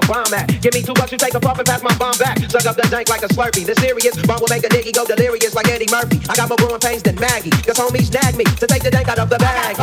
the bomb at. Give me two bucks, you take a puff and pass my bomb back. Suck up the dank like a slurpee. The serious bomb will make a nigga go delirious like Eddie Murphy. I got more growing pains than Maggie. Cause homies nag me to take the dank out of the bag.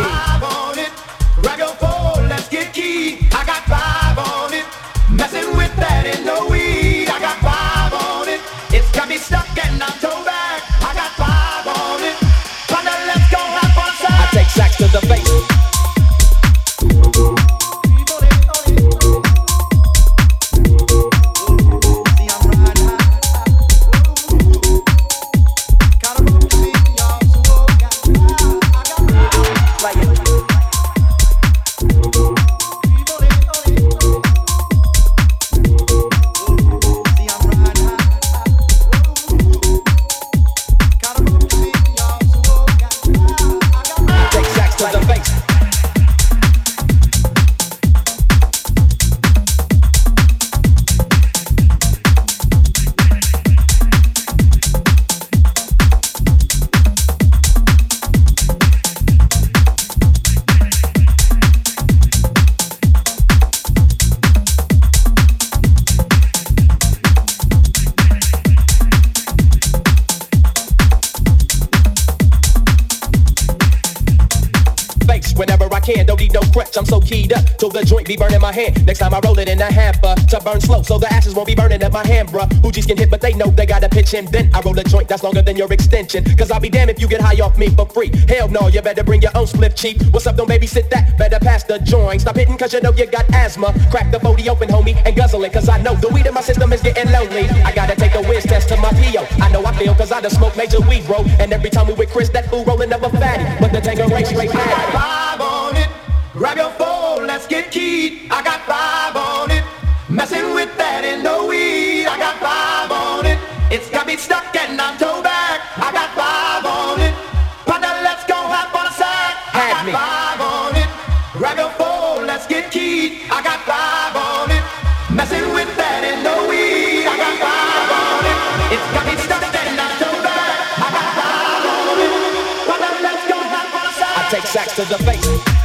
Burning my hand. Next time I roll it in a hamper to burn slow, so the ashes won't be burning at my hand, bruh. Hoogies can hit, but they know they gotta pitch in. Then I roll a joint that's longer than your extension. Cause I'll be damned if you get high off me for free. Hell no, you better bring your own spliff cheap. What's up, don't babysit that? Better pass the joint. Stop hitting cause you know you got asthma. Crack the 40 open, homie, and guzzle it. Cause I know the weed in my system is getting lonely. I gotta take a whiz test to my PO. I know I feel cause I done smoked major weed, bro. And every time we with Chris, that fool rolling up a fatty. But the tango race straight I Grab your phone, let's get keyed. I got five on it. Messing with that in no weed. I got five on it. It's got me stuck and I'm toe back. I got five on it. Partner, let's go have fun a sack. I got me. five on it. Grab your phone, let's get keyed. I got five on it. Messing with that in no weed. I got five on it. It's got me stuck and I'm toe back. I got five on it. Partner, let's go have fun a sack. I take sacks to the face.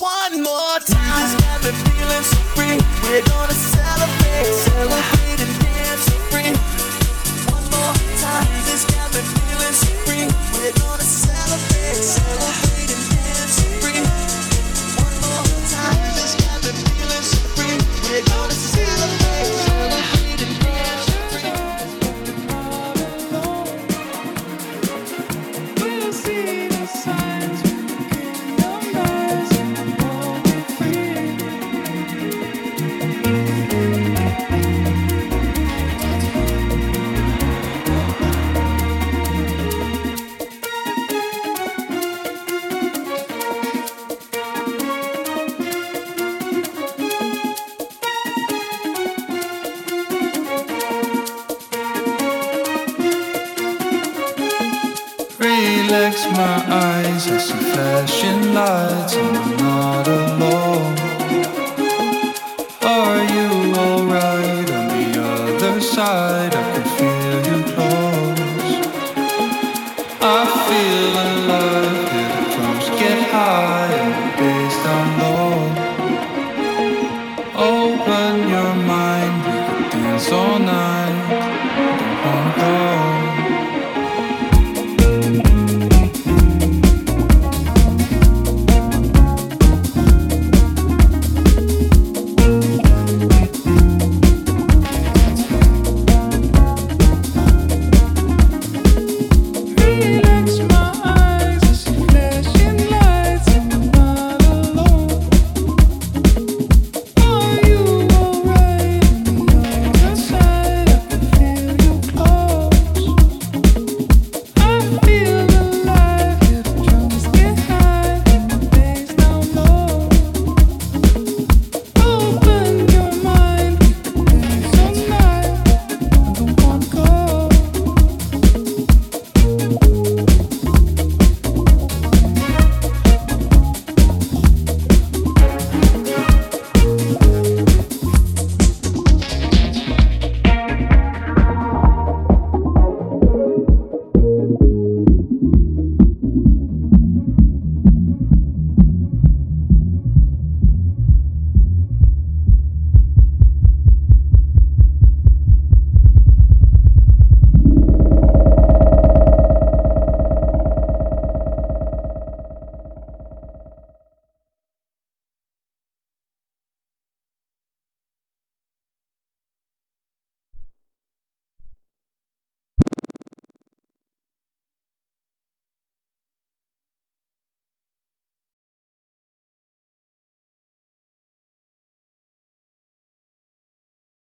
One more time to discover feelings free. We're gonna celebrate, celebrate and dance so free. One more time, this got me feeling so free. We're gonna celebrate, celebrate We're gonna and I'm not alone. Are you alright on the other side? I can feel you